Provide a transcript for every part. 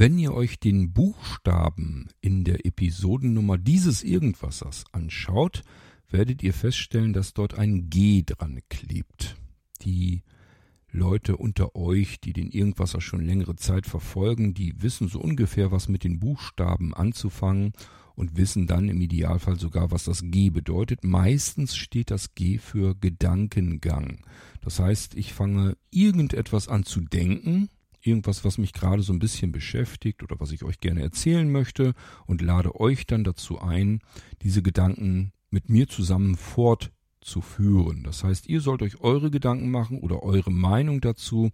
Wenn ihr euch den Buchstaben in der Episodennummer dieses Irgendwassers anschaut, werdet ihr feststellen, dass dort ein G dran klebt. Die Leute unter euch, die den Irgendwasser schon längere Zeit verfolgen, die wissen so ungefähr, was mit den Buchstaben anzufangen und wissen dann im Idealfall sogar, was das G bedeutet. Meistens steht das G für Gedankengang. Das heißt, ich fange irgendetwas an zu denken, irgendwas, was mich gerade so ein bisschen beschäftigt oder was ich euch gerne erzählen möchte und lade euch dann dazu ein, diese Gedanken mit mir zusammen fortzuführen. Das heißt, ihr sollt euch eure Gedanken machen oder eure Meinung dazu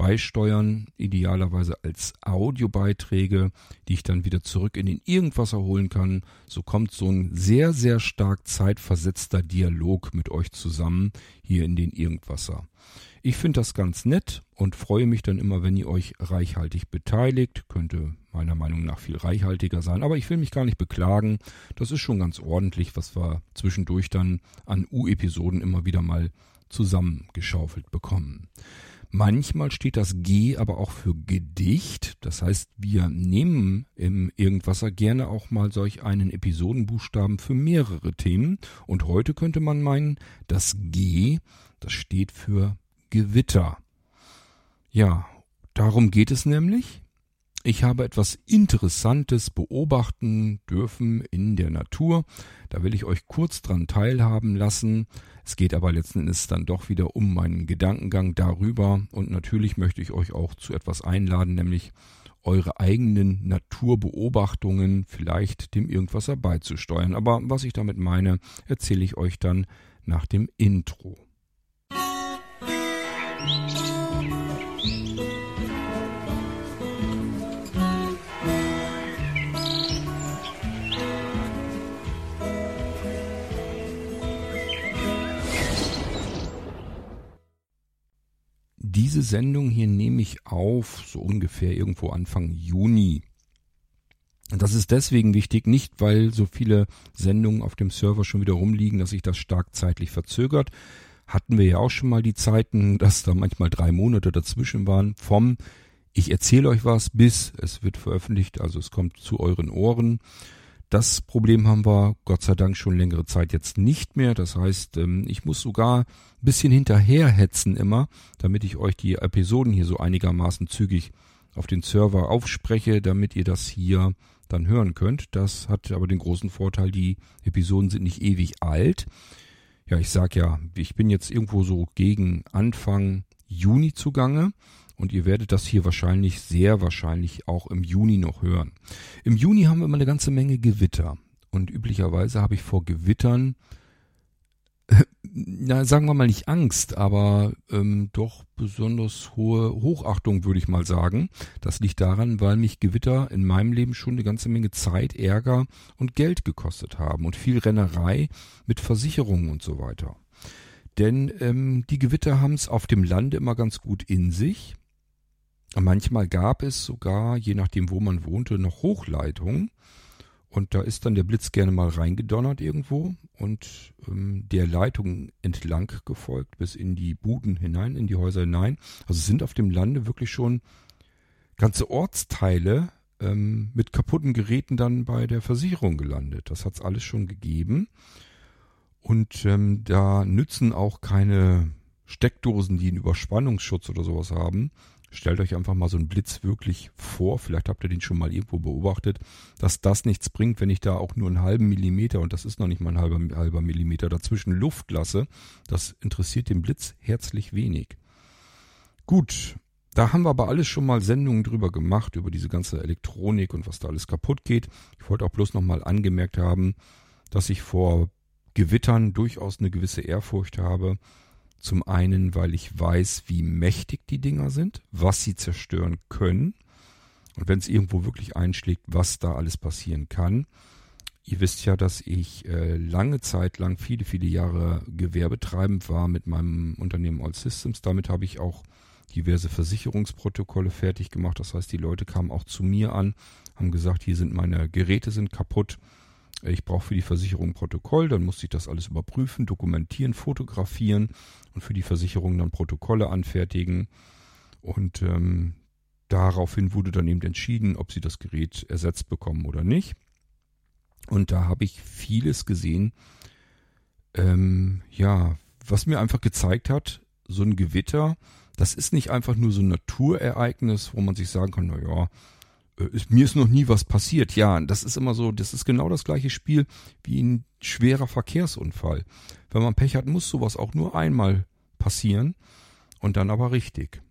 beisteuern, idealerweise als Audiobeiträge, die ich dann wieder zurück in den Irgendwasser holen kann. So kommt so ein sehr, sehr stark zeitversetzter Dialog mit euch zusammen hier in den Irgendwasser. Ich finde das ganz nett und freue mich dann immer, wenn ihr euch reichhaltig beteiligt. Könnte meiner Meinung nach viel reichhaltiger sein, aber ich will mich gar nicht beklagen. Das ist schon ganz ordentlich, was wir zwischendurch dann an U-Episoden immer wieder mal zusammengeschaufelt bekommen. Manchmal steht das G aber auch für Gedicht. Das heißt, wir nehmen im Irgendwasser gerne auch mal solch einen Episodenbuchstaben für mehrere Themen. Und heute könnte man meinen, das G, das steht für Gewitter. Ja, darum geht es nämlich. Ich habe etwas Interessantes beobachten dürfen in der Natur. Da will ich euch kurz dran teilhaben lassen. Es geht aber letzten Endes dann doch wieder um meinen Gedankengang darüber. Und natürlich möchte ich euch auch zu etwas einladen, nämlich eure eigenen Naturbeobachtungen vielleicht dem Irgendwasser beizusteuern. Aber was ich damit meine, erzähle ich euch dann nach dem Intro. Diese Sendung hier nehme ich auf, so ungefähr irgendwo Anfang Juni. Das ist deswegen wichtig, nicht weil so viele Sendungen auf dem Server schon wieder rumliegen, dass sich das stark zeitlich verzögert, hatten wir ja auch schon mal die Zeiten, dass da manchmal drei Monate dazwischen waren, vom ich erzähle euch was bis es wird veröffentlicht, also es kommt zu euren Ohren. Das Problem haben wir Gott sei Dank schon längere Zeit jetzt nicht mehr. Das heißt, ähm, ich muss sogar ein bisschen hinterherhetzen immer, damit ich euch die Episoden hier so einigermaßen zügig auf den Server aufspreche, damit ihr das hier dann hören könnt. Das hat aber den großen Vorteil, die Episoden sind nicht ewig alt. Ja, ich sag ja, ich bin jetzt irgendwo so gegen Anfang Juni zugange und ihr werdet das hier wahrscheinlich, sehr wahrscheinlich auch im Juni noch hören. Im Juni haben wir immer eine ganze Menge Gewitter und üblicherweise habe ich vor Gewittern na, sagen wir mal nicht Angst, aber ähm, doch besonders hohe Hochachtung, würde ich mal sagen. Das liegt daran, weil mich Gewitter in meinem Leben schon eine ganze Menge Zeit, Ärger und Geld gekostet haben und viel Rennerei mit Versicherungen und so weiter. Denn ähm, die Gewitter haben es auf dem Lande immer ganz gut in sich. Manchmal gab es sogar, je nachdem wo man wohnte, noch Hochleitungen. Und da ist dann der Blitz gerne mal reingedonnert irgendwo und ähm, der Leitung entlang gefolgt bis in die Buden hinein, in die Häuser hinein. Also sind auf dem Lande wirklich schon ganze Ortsteile ähm, mit kaputten Geräten dann bei der Versicherung gelandet. Das hat's alles schon gegeben. Und ähm, da nützen auch keine Steckdosen, die einen Überspannungsschutz oder sowas haben, Stellt euch einfach mal so einen Blitz wirklich vor, vielleicht habt ihr den schon mal irgendwo beobachtet, dass das nichts bringt, wenn ich da auch nur einen halben Millimeter, und das ist noch nicht mal ein halber, halber Millimeter, dazwischen Luft lasse. Das interessiert den Blitz herzlich wenig. Gut, da haben wir aber alles schon mal Sendungen drüber gemacht, über diese ganze Elektronik und was da alles kaputt geht. Ich wollte auch bloß nochmal angemerkt haben, dass ich vor Gewittern durchaus eine gewisse Ehrfurcht habe zum einen, weil ich weiß, wie mächtig die Dinger sind, was sie zerstören können. Und wenn es irgendwo wirklich einschlägt, was da alles passieren kann. Ihr wisst ja, dass ich äh, lange Zeit lang, viele, viele Jahre gewerbetreibend war mit meinem Unternehmen All Systems. Damit habe ich auch diverse Versicherungsprotokolle fertig gemacht. Das heißt, die Leute kamen auch zu mir an, haben gesagt, hier sind meine Geräte sind kaputt ich brauche für die Versicherung ein Protokoll, dann musste ich das alles überprüfen, dokumentieren, fotografieren und für die Versicherung dann Protokolle anfertigen. Und ähm, daraufhin wurde dann eben entschieden, ob sie das Gerät ersetzt bekommen oder nicht. Und da habe ich vieles gesehen, ähm, ja, was mir einfach gezeigt hat, so ein Gewitter, das ist nicht einfach nur so ein Naturereignis, wo man sich sagen kann, na ja, ist, mir ist noch nie was passiert. Ja, das ist immer so, das ist genau das gleiche Spiel wie ein schwerer Verkehrsunfall. Wenn man Pech hat, muss sowas auch nur einmal passieren und dann aber richtig.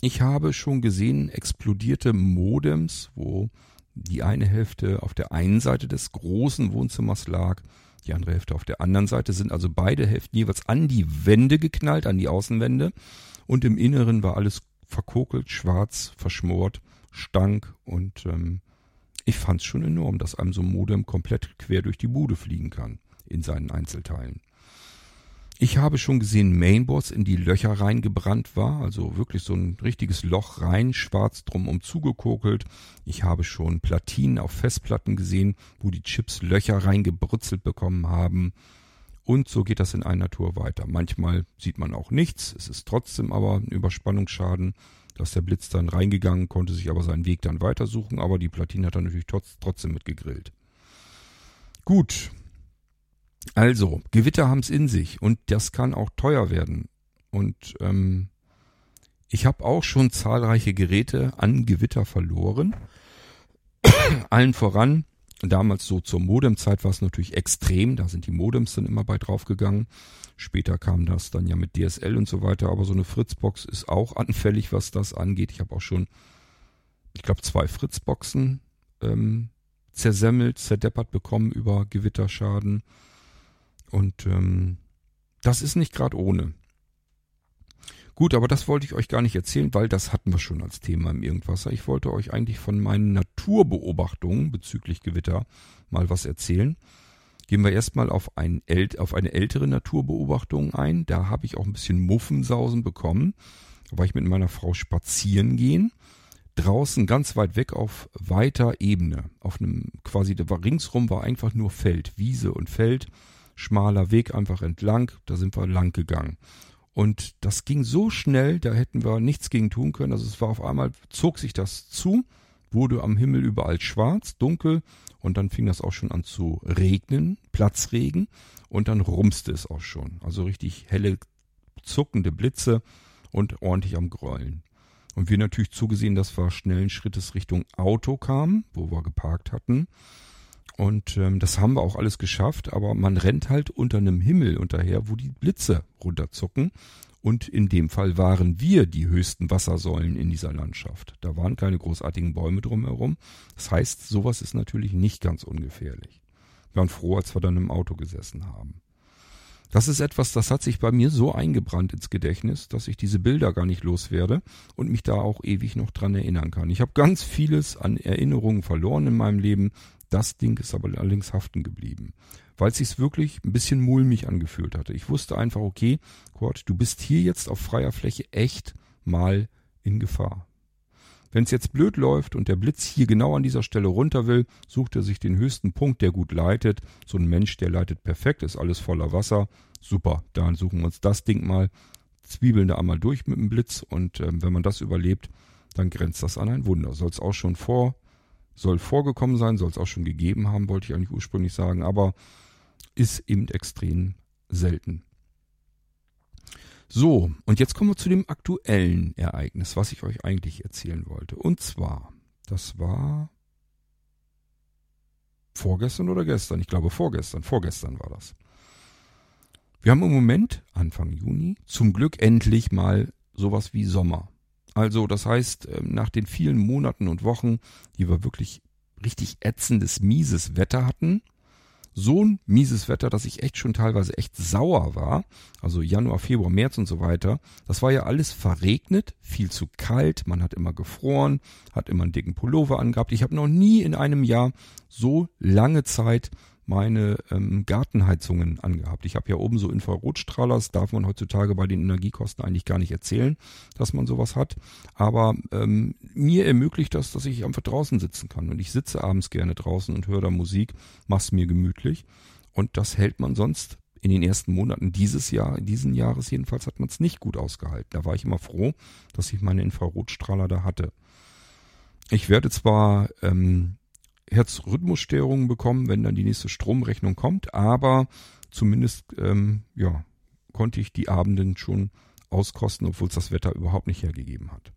Ich habe schon gesehen explodierte Modems, wo die eine Hälfte auf der einen Seite des großen Wohnzimmers lag, die andere Hälfte auf der anderen Seite, sind also beide Hälften jeweils an die Wände geknallt, an die Außenwände und im Inneren war alles verkokelt, schwarz, verschmort, stank und ähm, ich fand's schon enorm, dass einem so ein Modem komplett quer durch die Bude fliegen kann in seinen Einzelteilen. Ich habe schon gesehen Mainboards in die Löcher reingebrannt war, also wirklich so ein richtiges Loch rein, schwarz drumum zugekokelt. Ich habe schon Platinen auf Festplatten gesehen, wo die Chips Löcher reingebrutzelt bekommen haben. Und so geht das in einer Tour weiter. Manchmal sieht man auch nichts, es ist trotzdem aber ein Überspannungsschaden, dass der Blitz dann reingegangen, konnte sich aber seinen Weg dann weitersuchen, aber die Platine hat er natürlich trotzdem mitgegrillt. Gut, also, Gewitter haben's in sich und das kann auch teuer werden. Und ähm, ich habe auch schon zahlreiche Geräte an Gewitter verloren. Allen voran, damals so zur Modemzeit war es natürlich extrem, da sind die Modems dann immer bei draufgegangen. Später kam das dann ja mit DSL und so weiter, aber so eine Fritzbox ist auch anfällig, was das angeht. Ich habe auch schon, ich glaube, zwei Fritzboxen ähm, zersemmelt, zerdeppert bekommen über Gewitterschaden. Und ähm, das ist nicht gerade ohne. Gut, aber das wollte ich euch gar nicht erzählen, weil das hatten wir schon als Thema im Irgendwasser. Ich wollte euch eigentlich von meinen Naturbeobachtungen bezüglich Gewitter mal was erzählen. Gehen wir erstmal auf, ein, auf eine ältere Naturbeobachtung ein. Da habe ich auch ein bisschen Muffensausen bekommen. Da war ich mit meiner Frau spazieren gehen. Draußen ganz weit weg auf weiter Ebene. Auf einem quasi, da war ringsrum war einfach nur Feld, Wiese und Feld schmaler Weg einfach entlang, da sind wir lang gegangen. Und das ging so schnell, da hätten wir nichts gegen tun können. Also es war auf einmal, zog sich das zu, wurde am Himmel überall schwarz, dunkel und dann fing das auch schon an zu regnen, Platzregen und dann rumste es auch schon. Also richtig helle, zuckende Blitze und ordentlich am Grollen. Und wir natürlich zugesehen, dass wir schnellen Schrittes Richtung Auto kamen, wo wir geparkt hatten. Und ähm, das haben wir auch alles geschafft, aber man rennt halt unter einem Himmel unterher, wo die Blitze runterzucken. Und in dem Fall waren wir die höchsten Wassersäulen in dieser Landschaft. Da waren keine großartigen Bäume drumherum. Das heißt, sowas ist natürlich nicht ganz ungefährlich. Wir waren froh, als wir dann im Auto gesessen haben. Das ist etwas, das hat sich bei mir so eingebrannt ins Gedächtnis, dass ich diese Bilder gar nicht loswerde und mich da auch ewig noch dran erinnern kann. Ich habe ganz vieles an Erinnerungen verloren in meinem Leben, das Ding ist aber allerdings haften geblieben, weil es sich wirklich ein bisschen mulmig angefühlt hatte. Ich wusste einfach, okay, Kurt, du bist hier jetzt auf freier Fläche echt mal in Gefahr. Wenn es jetzt blöd läuft und der Blitz hier genau an dieser Stelle runter will, sucht er sich den höchsten Punkt, der gut leitet. So ein Mensch, der leitet perfekt, ist alles voller Wasser. Super, dann suchen wir uns das Ding mal, zwiebeln da einmal durch mit dem Blitz und ähm, wenn man das überlebt, dann grenzt das an ein Wunder. Soll es auch schon vor soll vorgekommen sein, soll es auch schon gegeben haben, wollte ich eigentlich ursprünglich sagen, aber ist eben extrem selten. So, und jetzt kommen wir zu dem aktuellen Ereignis, was ich euch eigentlich erzählen wollte. Und zwar, das war vorgestern oder gestern? Ich glaube vorgestern. Vorgestern war das. Wir haben im Moment, Anfang Juni, zum Glück endlich mal sowas wie Sommer. Also das heißt, ähm, nach den vielen Monaten und Wochen, die wir wirklich richtig ätzendes, mieses Wetter hatten, so ein mieses Wetter, dass ich echt schon teilweise echt sauer war. Also Januar, Februar, März und so weiter. Das war ja alles verregnet, viel zu kalt, man hat immer gefroren, hat immer einen dicken Pullover angehabt. Ich habe noch nie in einem Jahr so lange Zeit meine ähm, Gartenheizungen angehabt. Ich habe ja oben so Infrarotstrahler, das darf man heutzutage bei den Energiekosten eigentlich gar nicht erzählen, dass man sowas hat. Aber ähm, mir ermöglicht das, dass ich einfach draußen sitzen kann. Und ich sitze abends gerne draußen und höre da Musik, mach's mir gemütlich. Und das hält man sonst in den ersten Monaten dieses Jahr, diesen Jahres jedenfalls, hat man es nicht gut ausgehalten. Da war ich immer froh, dass ich meine Infrarotstrahler da hatte. ich werde zwar ähm, Herzrhythmusstörungen bekommen, wenn dann die nächste Stromrechnung kommt, aber zumindest ähm, ja, konnte ich die Abenden schon auskosten, obwohl es das Wetter überhaupt nicht hergegeben hat.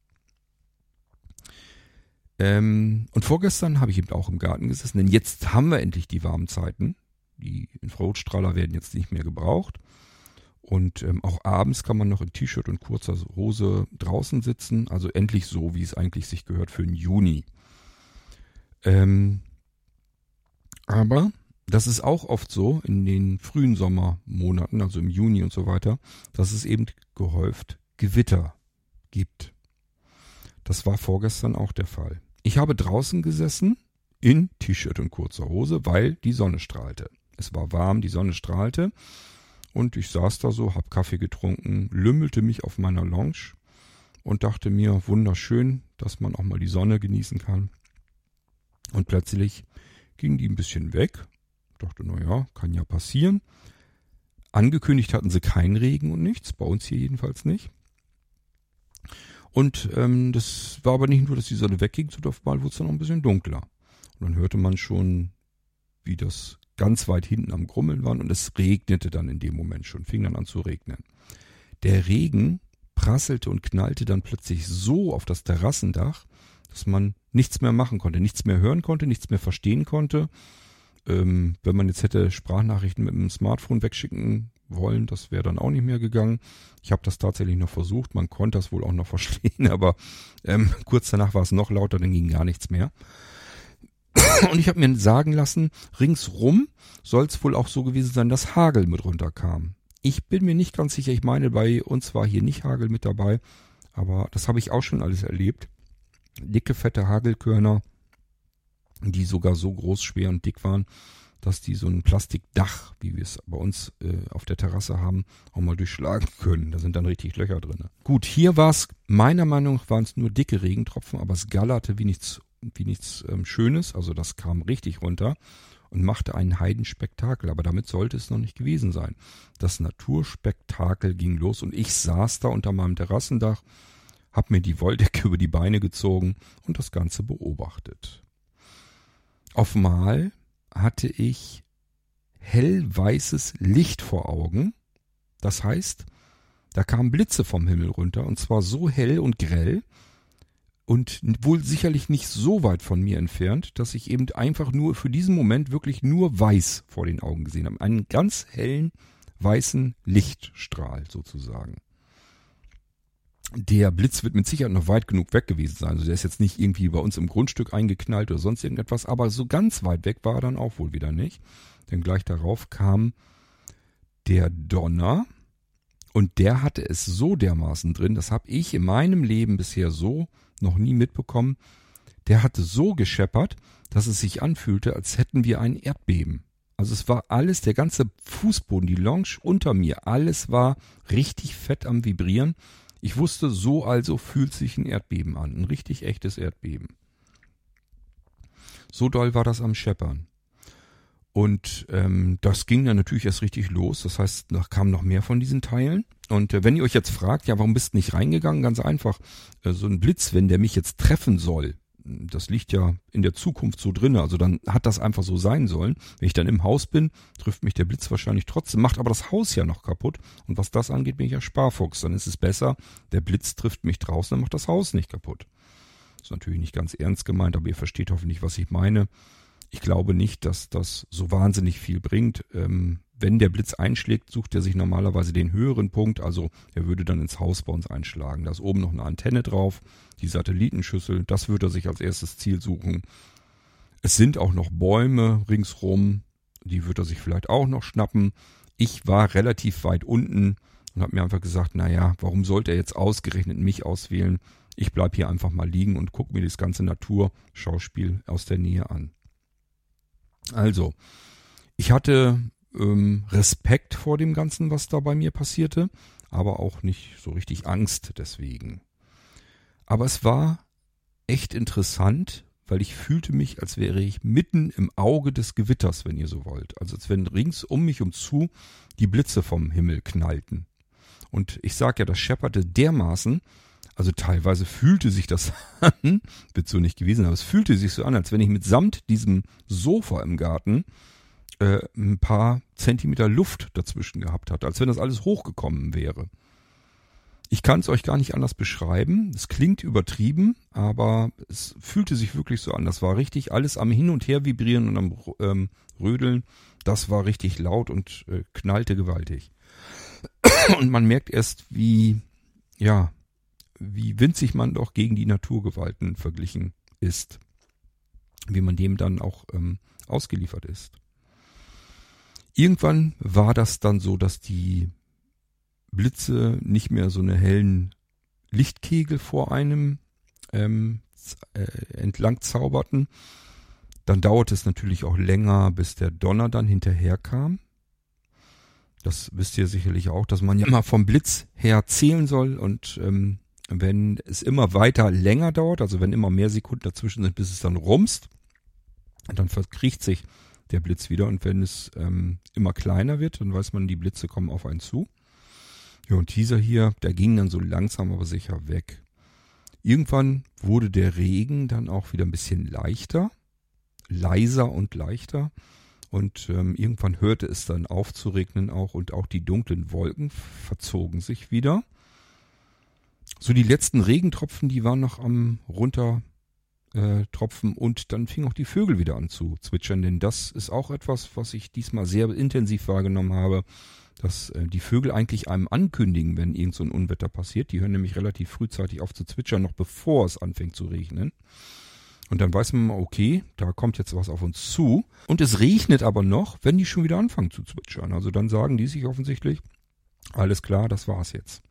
Ähm, und vorgestern habe ich eben auch im Garten gesessen, denn jetzt haben wir endlich die warmen Zeiten. Die Infrarotstrahler werden jetzt nicht mehr gebraucht. Und ähm, auch abends kann man noch in T-Shirt und kurzer Hose draußen sitzen. Also endlich so, wie es eigentlich sich gehört für den Juni. Ähm, aber das ist auch oft so in den frühen Sommermonaten, also im Juni und so weiter, dass es eben gehäuft Gewitter gibt. Das war vorgestern auch der Fall. Ich habe draußen gesessen in T-Shirt und kurzer Hose, weil die Sonne strahlte. Es war warm, die Sonne strahlte und ich saß da so, hab Kaffee getrunken, lümmelte mich auf meiner Lounge und dachte mir, wunderschön, dass man auch mal die Sonne genießen kann. Und plötzlich ging die ein bisschen weg. Dachte, na ja, kann ja passieren. Angekündigt hatten sie keinen Regen und nichts, bei uns hier jedenfalls nicht. Und ähm, das war aber nicht nur, dass die Sonne wegging, sondern auf einmal wurde es dann noch ein bisschen dunkler. Und dann hörte man schon, wie das ganz weit hinten am Grummeln war und es regnete dann in dem Moment schon, fing dann an zu regnen. Der Regen prasselte und knallte dann plötzlich so auf das Terrassendach, dass man nichts mehr machen konnte, nichts mehr hören konnte, nichts mehr verstehen konnte. Ähm, wenn man jetzt hätte Sprachnachrichten mit dem Smartphone wegschicken wollen, das wäre dann auch nicht mehr gegangen. Ich habe das tatsächlich noch versucht, man konnte das wohl auch noch verstehen, aber ähm, kurz danach war es noch lauter, dann ging gar nichts mehr. Und ich habe mir sagen lassen, ringsrum soll es wohl auch so gewesen sein, dass Hagel mit runterkam. Ich bin mir nicht ganz sicher, ich meine, bei uns war hier nicht Hagel mit dabei, aber das habe ich auch schon alles erlebt dicke, fette Hagelkörner, die sogar so groß, schwer und dick waren, dass die so ein Plastikdach, wie wir es bei uns äh, auf der Terrasse haben, auch mal durchschlagen können. Da sind dann richtig Löcher drin. Gut, hier war es, meiner Meinung nach waren es nur dicke Regentropfen, aber es gallerte wie nichts, wie nichts ähm, Schönes. Also das kam richtig runter und machte einen Heidenspektakel. Aber damit sollte es noch nicht gewesen sein. Das Naturspektakel ging los und ich saß da unter meinem Terrassendach hab mir die Wolldecke über die Beine gezogen und das Ganze beobachtet. Auf Mal hatte ich hellweißes Licht vor Augen. Das heißt, da kamen Blitze vom Himmel runter und zwar so hell und grell und wohl sicherlich nicht so weit von mir entfernt, dass ich eben einfach nur für diesen Moment wirklich nur weiß vor den Augen gesehen habe. Einen ganz hellen weißen Lichtstrahl sozusagen der Blitz wird mit Sicherheit noch weit genug weg gewesen sein. Also der ist jetzt nicht irgendwie bei uns im Grundstück eingeknallt oder sonst irgendetwas, aber so ganz weit weg war er dann auch wohl wieder nicht. Denn gleich darauf kam der Donner und der hatte es so dermaßen drin, das habe ich in meinem Leben bisher so noch nie mitbekommen. Der hatte so gescheppert, dass es sich anfühlte, als hätten wir ein Erdbeben. Also es war alles, der ganze Fußboden, die Lounge unter mir, alles war richtig fett am Vibrieren. Ich wusste, so also fühlt sich ein Erdbeben an, ein richtig echtes Erdbeben. So doll war das am Scheppern. Und ähm, das ging dann natürlich erst richtig los. Das heißt, da kamen noch mehr von diesen Teilen. Und äh, wenn ihr euch jetzt fragt, ja, warum bist du nicht reingegangen? Ganz einfach, äh, so ein Blitz, wenn der mich jetzt treffen soll, das liegt ja in der Zukunft so drin, also dann hat das einfach so sein sollen. Wenn ich dann im Haus bin, trifft mich der Blitz wahrscheinlich trotzdem, macht aber das Haus ja noch kaputt. Und was das angeht, bin ich ja Sparfuchs. Dann ist es besser, der Blitz trifft mich draußen, dann macht das Haus nicht kaputt. Ist natürlich nicht ganz ernst gemeint, aber ihr versteht hoffentlich, was ich meine. Ich glaube nicht, dass das so wahnsinnig viel bringt. Ähm, wenn der Blitz einschlägt, sucht er sich normalerweise den höheren Punkt, also er würde dann ins Haus bei uns einschlagen. Da ist oben noch eine Antenne drauf, die Satellitenschüssel, das würde er sich als erstes Ziel suchen. Es sind auch noch Bäume ringsrum, die würde er sich vielleicht auch noch schnappen. Ich war relativ weit unten und habe mir einfach gesagt, naja, warum sollte er jetzt ausgerechnet mich auswählen? Ich bleib hier einfach mal liegen und gucke mir das ganze Naturschauspiel aus der Nähe an. Also, ich hatte ähm, Respekt vor dem Ganzen, was da bei mir passierte, aber auch nicht so richtig Angst deswegen. Aber es war echt interessant, weil ich fühlte mich, als wäre ich mitten im Auge des Gewitters, wenn ihr so wollt. Also als wenn rings um mich um zu die Blitze vom Himmel knallten. Und ich sag ja, das schepperte dermaßen, Also teilweise fühlte sich das an, wird so nicht gewesen, aber es fühlte sich so an, als wenn ich mitsamt diesem Sofa im Garten äh, ein paar Zentimeter Luft dazwischen gehabt hatte, als wenn das alles hochgekommen wäre. Ich kann es euch gar nicht anders beschreiben. Es klingt übertrieben, aber es fühlte sich wirklich so an. Das war richtig alles am Hin und Her vibrieren und am ähm, Rödeln. Das war richtig laut und äh, knallte gewaltig. Und man merkt erst, wie, ja, wie winzig man doch gegen die Naturgewalten verglichen ist. Wie man dem dann auch ähm, ausgeliefert ist. Irgendwann war das dann so, dass die Blitze nicht mehr so eine hellen Lichtkegel vor einem ähm, äh, entlang zauberten. Dann dauerte es natürlich auch länger, bis der Donner dann hinterherkam. Das wisst ihr sicherlich auch, dass man ja immer vom Blitz her zählen soll und ähm, wenn es immer weiter länger dauert, also wenn immer mehr Sekunden dazwischen sind, bis es dann rumst, dann verkriecht sich der Blitz wieder und wenn es ähm, immer kleiner wird, dann weiß man, die Blitze kommen auf einen zu. Ja, und dieser hier, der ging dann so langsam aber sicher weg. Irgendwann wurde der Regen dann auch wieder ein bisschen leichter, leiser und leichter. Und ähm, irgendwann hörte es dann auf zu regnen auch und auch die dunklen Wolken verzogen sich wieder. So die letzten Regentropfen, die waren noch am runter äh, Tropfen und dann fingen auch die Vögel wieder an zu zwitschern, denn das ist auch etwas, was ich diesmal sehr intensiv wahrgenommen habe, dass äh, die Vögel eigentlich einem ankündigen, wenn irgend so ein Unwetter passiert. Die hören nämlich relativ frühzeitig auf zu zwitschern, noch bevor es anfängt zu regnen. Und dann weiß man okay, da kommt jetzt was auf uns zu. Und es regnet aber noch, wenn die schon wieder anfangen zu zwitschern. Also dann sagen die sich offensichtlich, alles klar, das war's jetzt.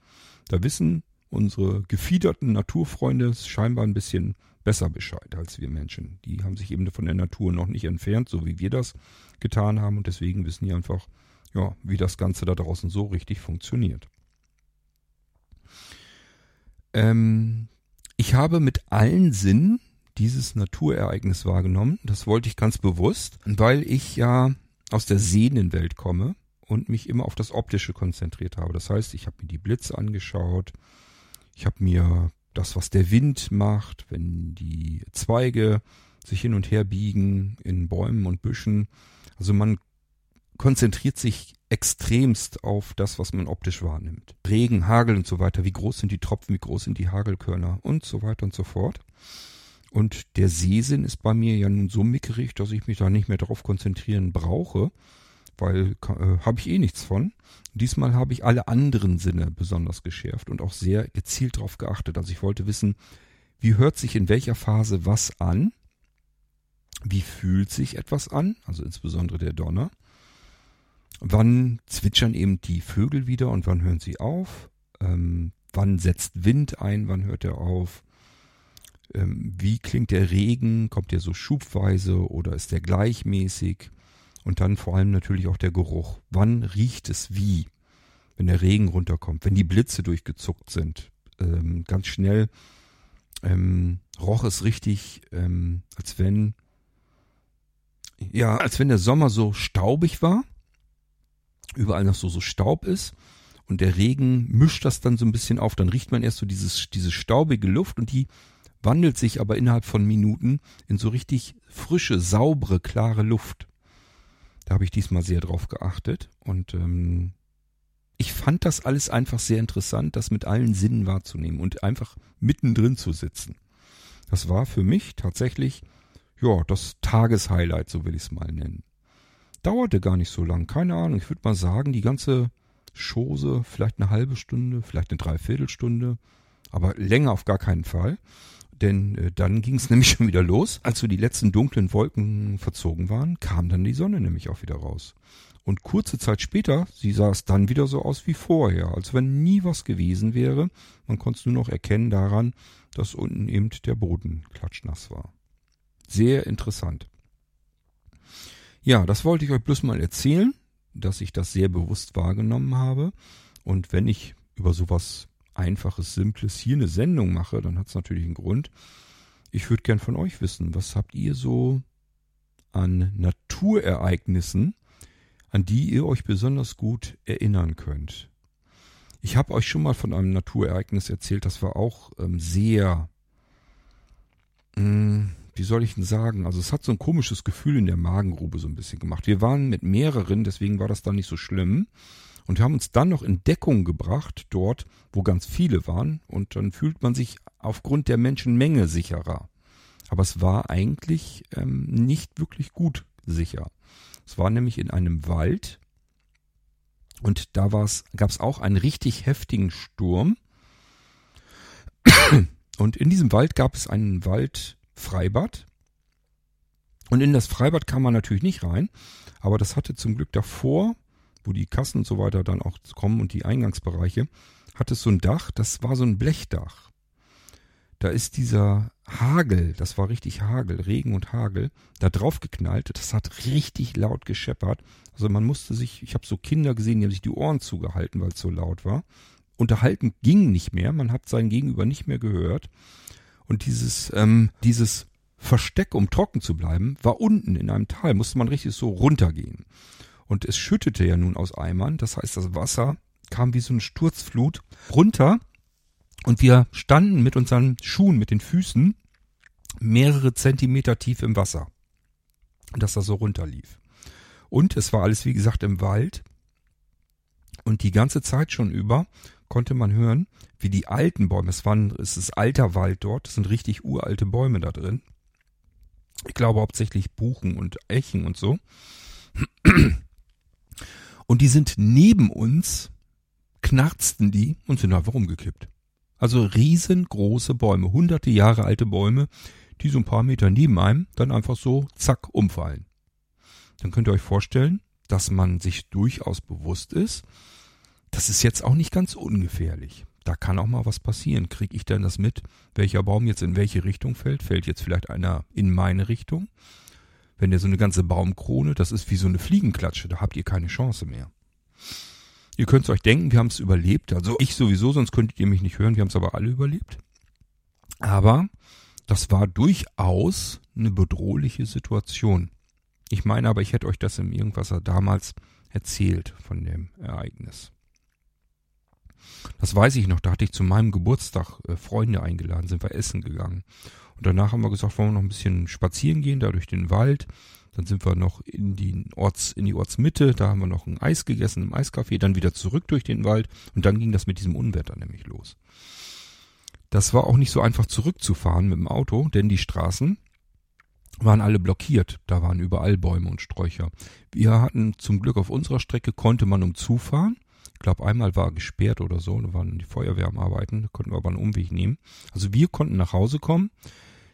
Da wissen unsere gefiederten Naturfreunde scheinbar ein bisschen besser Bescheid als wir Menschen. Die haben sich eben von der Natur noch nicht entfernt, so wie wir das getan haben. Und deswegen wissen die einfach, ja, wie das Ganze da draußen so richtig funktioniert. Ähm, ich habe mit allen Sinnen dieses Naturereignis wahrgenommen. Das wollte ich ganz bewusst, weil ich ja aus der Sehnenwelt komme und mich immer auf das Optische konzentriert habe. Das heißt, ich habe mir die Blitze angeschaut, ich habe mir das, was der Wind macht, wenn die Zweige sich hin und her biegen in Bäumen und Büschen. Also man konzentriert sich extremst auf das, was man optisch wahrnimmt. Regen, Hagel und so weiter. Wie groß sind die Tropfen, wie groß sind die Hagelkörner und so weiter und so fort. Und der Sehsinn ist bei mir ja nun so mickerig, dass ich mich da nicht mehr darauf konzentrieren brauche, weil äh, habe ich eh nichts von. Diesmal habe ich alle anderen Sinne besonders geschärft und auch sehr gezielt darauf geachtet. Also ich wollte wissen, wie hört sich in welcher Phase was an? Wie fühlt sich etwas an? Also insbesondere der Donner. Wann zwitschern eben die Vögel wieder und wann hören sie auf? Ähm, wann setzt Wind ein? Wann hört er auf? ähm, wie klingt der Regen, kommt der so schubweise oder ist der gleichmäßig? Und dann vor allem natürlich auch der Geruch. Wann riecht es wie, wenn der Regen runterkommt, wenn die Blitze durchgezuckt sind? Ähm, ganz schnell ähm, roch es richtig, ähm, als wenn, ja, als wenn der Sommer so staubig war, überall noch so, so Staub ist und der Regen mischt das dann so ein bisschen auf, dann riecht man erst so dieses, diese staubige Luft und die wandelt sich aber innerhalb von Minuten in so richtig frische, saubere, klare Luft. Da habe ich diesmal sehr drauf geachtet und ähm, ich fand das alles einfach sehr interessant, das mit allen Sinnen wahrzunehmen und einfach mittendrin zu sitzen. Das war für mich tatsächlich, ja, das Tageshighlight, so will ich es mal nennen. Dauerte gar nicht so lang, keine Ahnung. Ich würde mal sagen, die ganze Chose, vielleicht eine halbe Stunde, vielleicht eine Dreiviertelstunde, aber länger auf gar keinen Fall. Denn äh, dann ging es nämlich schon wieder los. Als so die letzten dunklen Wolken verzogen waren, kam dann die Sonne nämlich auch wieder raus. Und kurze Zeit später, sie sah es dann wieder so aus wie vorher, als wenn nie was gewesen wäre. Man konnte es nur noch erkennen daran, dass unten eben der Boden klatschnass war. Sehr interessant. Ja, das wollte ich euch bloß mal erzählen, dass ich das sehr bewusst wahrgenommen habe. Und wenn ich über sowas einfaches, simples hier eine Sendung mache, dann hat es natürlich einen Grund. Ich würde gern von euch wissen, was habt ihr so an Naturereignissen, an die ihr euch besonders gut erinnern könnt? Ich habe euch schon mal von einem Naturereignis erzählt, das war auch ähm, sehr, hm, wie soll ich denn sagen? Also es hat so ein komisches Gefühl in der Magengrube so ein bisschen gemacht. Wir waren mit mehreren, deswegen war das dann nicht so schlimm. Und haben uns dann noch in Deckung gebracht, dort, wo ganz viele waren. Und dann fühlt man sich aufgrund der Menschenmenge sicherer. Aber es war eigentlich ähm, nicht wirklich gut sicher. Es war nämlich in einem Wald, und da gab es auch einen richtig heftigen Sturm. Und in diesem Wald gab es einen Waldfreibad. Und in das Freibad kam man natürlich nicht rein, aber das hatte zum Glück davor, wo die Kassen und so weiter dann auch kommen und die Eingangsbereiche, hat es so ein Dach, das war so ein Blechdach. Da ist dieser Hagel, das war richtig Hagel, Regen und Hagel, da drauf geknallt. Das hat richtig laut gescheppert. Also man musste sich, ich habe so Kinder gesehen, die haben sich die Ohren zugehalten, weil es so laut war. Unterhalten ging nicht mehr, man hat sein Gegenüber nicht mehr gehört. Und dieses, ähm, dieses Versteck, um trocken zu bleiben, war unten in einem Tal, musste man richtig so runtergehen. Und es schüttete ja nun aus Eimern, das heißt, das Wasser kam wie so eine Sturzflut runter und wir standen mit unseren Schuhen, mit den Füßen mehrere Zentimeter tief im Wasser, dass das so runterlief. Und es war alles, wie gesagt, im Wald. Und die ganze Zeit schon über konnte man hören, wie die alten Bäume, es waren, es ist alter Wald dort, es sind richtig uralte Bäume da drin. Ich glaube hauptsächlich Buchen und Echen und so. Und die sind neben uns, knarzten die und sind einfach umgekippt. Also riesengroße Bäume, hunderte Jahre alte Bäume, die so ein paar Meter neben einem dann einfach so zack umfallen. Dann könnt ihr euch vorstellen, dass man sich durchaus bewusst ist, das ist jetzt auch nicht ganz ungefährlich. Da kann auch mal was passieren. Kriege ich denn das mit, welcher Baum jetzt in welche Richtung fällt? Fällt jetzt vielleicht einer in meine Richtung? Wenn der so eine ganze Baumkrone, das ist wie so eine Fliegenklatsche, da habt ihr keine Chance mehr. Ihr könnt es euch denken, wir haben es überlebt. Also ich sowieso, sonst könntet ihr mich nicht hören. Wir haben es aber alle überlebt. Aber das war durchaus eine bedrohliche Situation. Ich meine aber, ich hätte euch das im Irgendwasser damals erzählt von dem Ereignis. Das weiß ich noch, da hatte ich zu meinem Geburtstag äh, Freunde eingeladen, sind wir essen gegangen. Und danach haben wir gesagt, wollen wir noch ein bisschen spazieren gehen, da durch den Wald. Dann sind wir noch in die, Orts, in die Ortsmitte, da haben wir noch ein Eis gegessen im Eiscafé, dann wieder zurück durch den Wald und dann ging das mit diesem Unwetter nämlich los. Das war auch nicht so einfach zurückzufahren mit dem Auto, denn die Straßen waren alle blockiert. Da waren überall Bäume und Sträucher. Wir hatten zum Glück auf unserer Strecke konnte man umzufahren. Ich glaube, einmal war gesperrt oder so, da waren die Feuerwehr am Arbeiten, konnten wir aber einen Umweg nehmen. Also wir konnten nach Hause kommen.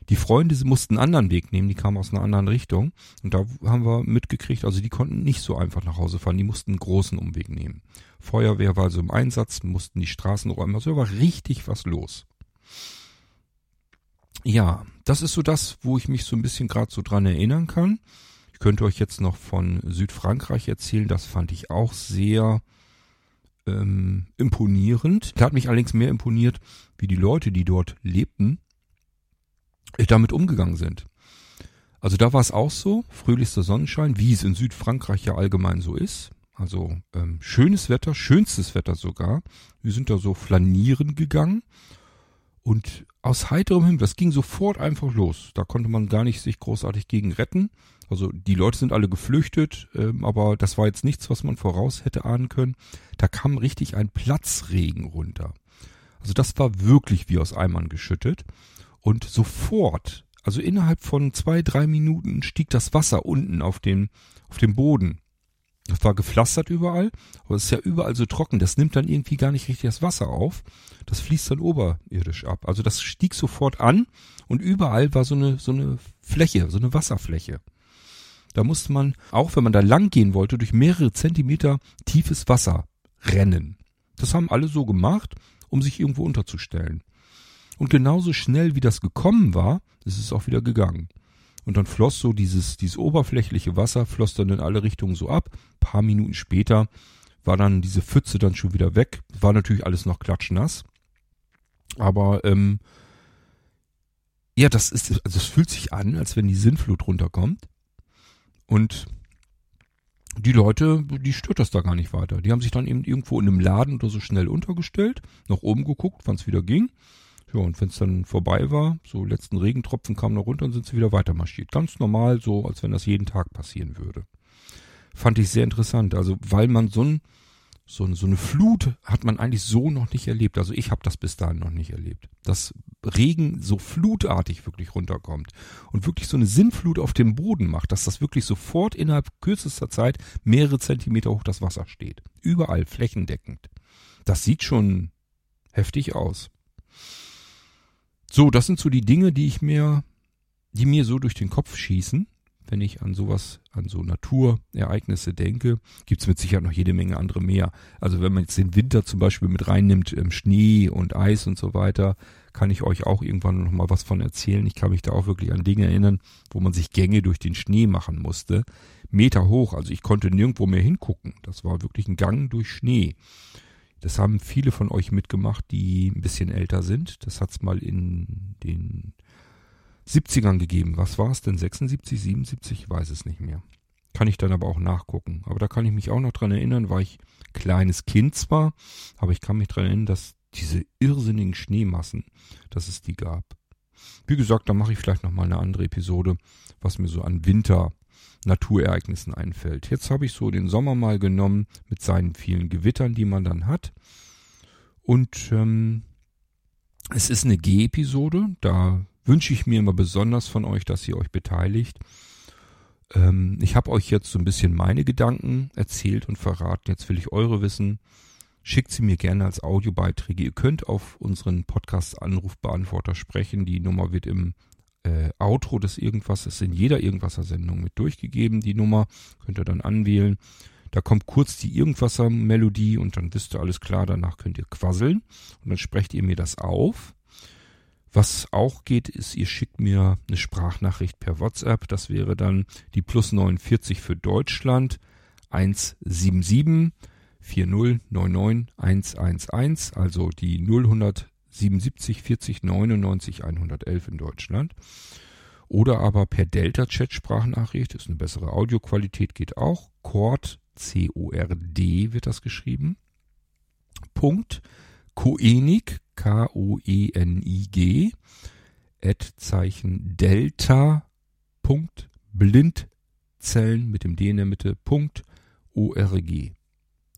Die Freunde sie mussten einen anderen Weg nehmen, die kamen aus einer anderen Richtung. Und da haben wir mitgekriegt, also die konnten nicht so einfach nach Hause fahren, die mussten einen großen Umweg nehmen. Feuerwehr war also im Einsatz, mussten die Straßen räumen, also war richtig was los. Ja, das ist so das, wo ich mich so ein bisschen gerade so dran erinnern kann. Ich könnte euch jetzt noch von Südfrankreich erzählen, das fand ich auch sehr ähm, imponierend. Da hat mich allerdings mehr imponiert, wie die Leute, die dort lebten, damit umgegangen sind. Also da war es auch so, fröhlichster Sonnenschein, wie es in Südfrankreich ja allgemein so ist. Also ähm, schönes Wetter, schönstes Wetter sogar. Wir sind da so flanieren gegangen und aus heiterem Himmel, das ging sofort einfach los. Da konnte man gar nicht sich großartig gegen retten. Also die Leute sind alle geflüchtet, ähm, aber das war jetzt nichts, was man voraus hätte ahnen können. Da kam richtig ein Platzregen runter. Also das war wirklich wie aus Eimern geschüttet. Und sofort, also innerhalb von zwei, drei Minuten stieg das Wasser unten auf den, auf dem Boden. Das war gepflastert überall, aber es ist ja überall so trocken. Das nimmt dann irgendwie gar nicht richtig das Wasser auf. Das fließt dann oberirdisch ab. Also das stieg sofort an und überall war so eine, so eine Fläche, so eine Wasserfläche. Da musste man, auch wenn man da lang gehen wollte, durch mehrere Zentimeter tiefes Wasser rennen. Das haben alle so gemacht, um sich irgendwo unterzustellen. Und genauso schnell wie das gekommen war, ist es auch wieder gegangen. Und dann floss so dieses, dieses oberflächliche Wasser, floss dann in alle Richtungen so ab. Ein paar Minuten später war dann diese Pfütze dann schon wieder weg. War natürlich alles noch klatschnass. Aber ähm, ja, das ist, also es fühlt sich an, als wenn die Sinnflut runterkommt. Und die Leute, die stört das da gar nicht weiter. Die haben sich dann eben irgendwo in einem Laden oder so schnell untergestellt, nach oben geguckt, wann es wieder ging. Ja, und wenn es dann vorbei war, so letzten Regentropfen kamen noch runter und sind sie wieder weiter marschiert. Ganz normal, so als wenn das jeden Tag passieren würde. Fand ich sehr interessant. Also, weil man so ein so, so eine Flut hat man eigentlich so noch nicht erlebt. Also ich habe das bis dahin noch nicht erlebt. Dass Regen so flutartig wirklich runterkommt und wirklich so eine Sinnflut auf dem Boden macht, dass das wirklich sofort innerhalb kürzester Zeit mehrere Zentimeter hoch das Wasser steht. Überall flächendeckend. Das sieht schon heftig aus. So, das sind so die Dinge, die ich mir, die mir so durch den Kopf schießen wenn ich an sowas, an so Naturereignisse denke, gibt's mit Sicherheit noch jede Menge andere mehr. Also wenn man jetzt den Winter zum Beispiel mit reinnimmt, ähm, Schnee und Eis und so weiter, kann ich euch auch irgendwann noch mal was von erzählen. Ich kann mich da auch wirklich an Dinge erinnern, wo man sich Gänge durch den Schnee machen musste. Meter hoch, also ich konnte nirgendwo mehr hingucken. Das war wirklich ein Gang durch Schnee. Das haben viele von euch mitgemacht, die ein bisschen älter sind. Das hat's mal in den 70ern gegeben. Was war es denn? 76, 77? Ich weiß es nicht mehr. Kann ich dann aber auch nachgucken. Aber da kann ich mich auch noch dran erinnern, war ich kleines Kind zwar, aber ich kann mich dran erinnern, dass diese irrsinnigen Schneemassen, dass es die gab. Wie gesagt, da mache ich vielleicht nochmal eine andere Episode, was mir so an Winter Naturereignissen einfällt. Jetzt habe ich so den Sommer mal genommen mit seinen vielen Gewittern, die man dann hat. Und ähm, es ist eine G-Episode, da wünsche ich mir immer besonders von euch, dass ihr euch beteiligt. Ähm, ich habe euch jetzt so ein bisschen meine Gedanken erzählt und verraten. Jetzt will ich eure wissen. Schickt sie mir gerne als Audiobeiträge. Ihr könnt auf unseren Podcast-Anrufbeantworter sprechen. Die Nummer wird im äh, Outro des Irgendwas, ist in jeder Irgendwasser-Sendung mit durchgegeben. Die Nummer könnt ihr dann anwählen. Da kommt kurz die Irgendwasser-Melodie und dann wisst ihr alles klar. Danach könnt ihr quasseln und dann sprecht ihr mir das auf. Was auch geht, ist, ihr schickt mir eine Sprachnachricht per WhatsApp. Das wäre dann die plus 49 für Deutschland 177 4099 111, also die 0177 40 99 111 in Deutschland. Oder aber per Delta-Chat Sprachnachricht, ist eine bessere Audioqualität, geht auch. Cord, C-O-R-D wird das geschrieben. Punkt, Koenig, K-O-E-N-I-G, Ad-Zeichen Delta, Punkt, Blindzellen mit dem D in der Mitte, Punkt, O-R-G.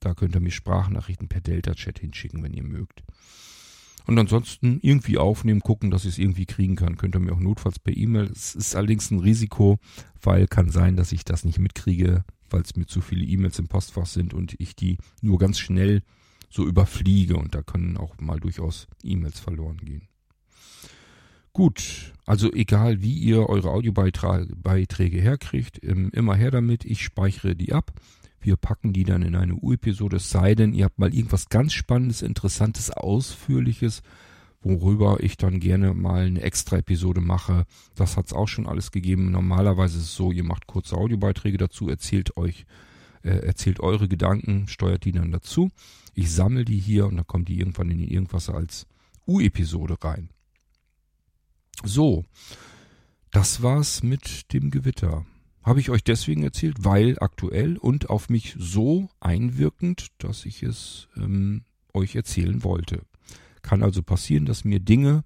Da könnt ihr mir Sprachnachrichten per Delta-Chat hinschicken, wenn ihr mögt. Und ansonsten irgendwie aufnehmen, gucken, dass ich es irgendwie kriegen kann. Könnt ihr mir auch notfalls per E-Mail. Es ist allerdings ein Risiko, weil kann sein, dass ich das nicht mitkriege, weil es mir zu viele E-Mails im Postfach sind und ich die nur ganz schnell so überfliege und da können auch mal durchaus E-Mails verloren gehen. Gut, also egal wie ihr eure Audiobeiträge herkriegt, immer her damit, ich speichere die ab. Wir packen die dann in eine U-Episode, es sei denn, ihr habt mal irgendwas ganz Spannendes, Interessantes, Ausführliches, worüber ich dann gerne mal eine extra Episode mache. Das hat's auch schon alles gegeben. Normalerweise ist es so, ihr macht kurze Audiobeiträge dazu, erzählt euch, äh, erzählt eure Gedanken, steuert die dann dazu. Ich sammle die hier und dann kommt die irgendwann in irgendwas als U-Episode rein. So, das war's mit dem Gewitter. Habe ich euch deswegen erzählt, weil aktuell und auf mich so einwirkend, dass ich es ähm, euch erzählen wollte. Kann also passieren, dass mir Dinge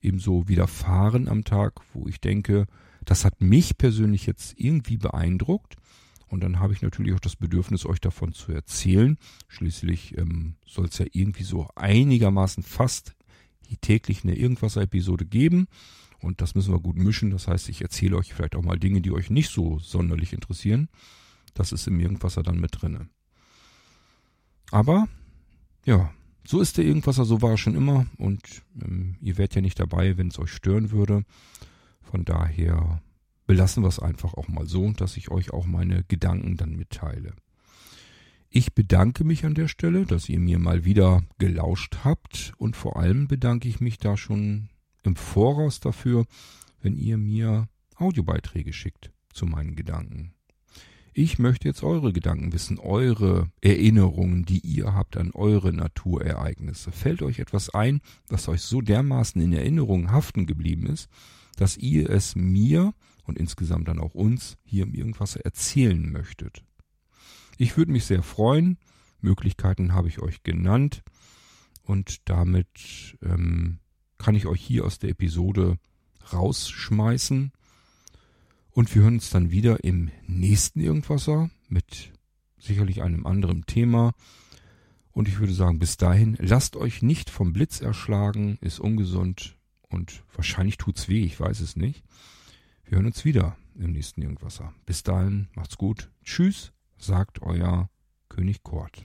ebenso widerfahren am Tag, wo ich denke, das hat mich persönlich jetzt irgendwie beeindruckt und dann habe ich natürlich auch das Bedürfnis, euch davon zu erzählen. Schließlich ähm, soll es ja irgendwie so einigermaßen fast täglich eine Irgendwas-Episode geben. Und das müssen wir gut mischen. Das heißt, ich erzähle euch vielleicht auch mal Dinge, die euch nicht so sonderlich interessieren. Das ist im Irgendwasser dann mit drinne. Aber, ja, so ist der Irgendwasser, so war er schon immer. Und ähm, ihr wärt ja nicht dabei, wenn es euch stören würde. Von daher belassen wir es einfach auch mal so, dass ich euch auch meine Gedanken dann mitteile. Ich bedanke mich an der Stelle, dass ihr mir mal wieder gelauscht habt und vor allem bedanke ich mich da schon im Voraus dafür, wenn ihr mir Audiobeiträge schickt zu meinen Gedanken. Ich möchte jetzt eure Gedanken wissen, eure Erinnerungen, die ihr habt an eure Naturereignisse. Fällt euch etwas ein, was euch so dermaßen in Erinnerung haften geblieben ist, dass ihr es mir und insgesamt dann auch uns hier im Irgendwas erzählen möchtet. Ich würde mich sehr freuen. Möglichkeiten habe ich euch genannt. Und damit ähm, kann ich euch hier aus der Episode rausschmeißen. Und wir hören uns dann wieder im nächsten Irgendwasser mit sicherlich einem anderen Thema. Und ich würde sagen, bis dahin, lasst euch nicht vom Blitz erschlagen, ist ungesund und wahrscheinlich tut's weh, ich weiß es nicht. Wir hören uns wieder im nächsten Irgendwasser. Bis dahin, macht's gut. Tschüss, sagt euer König Kort.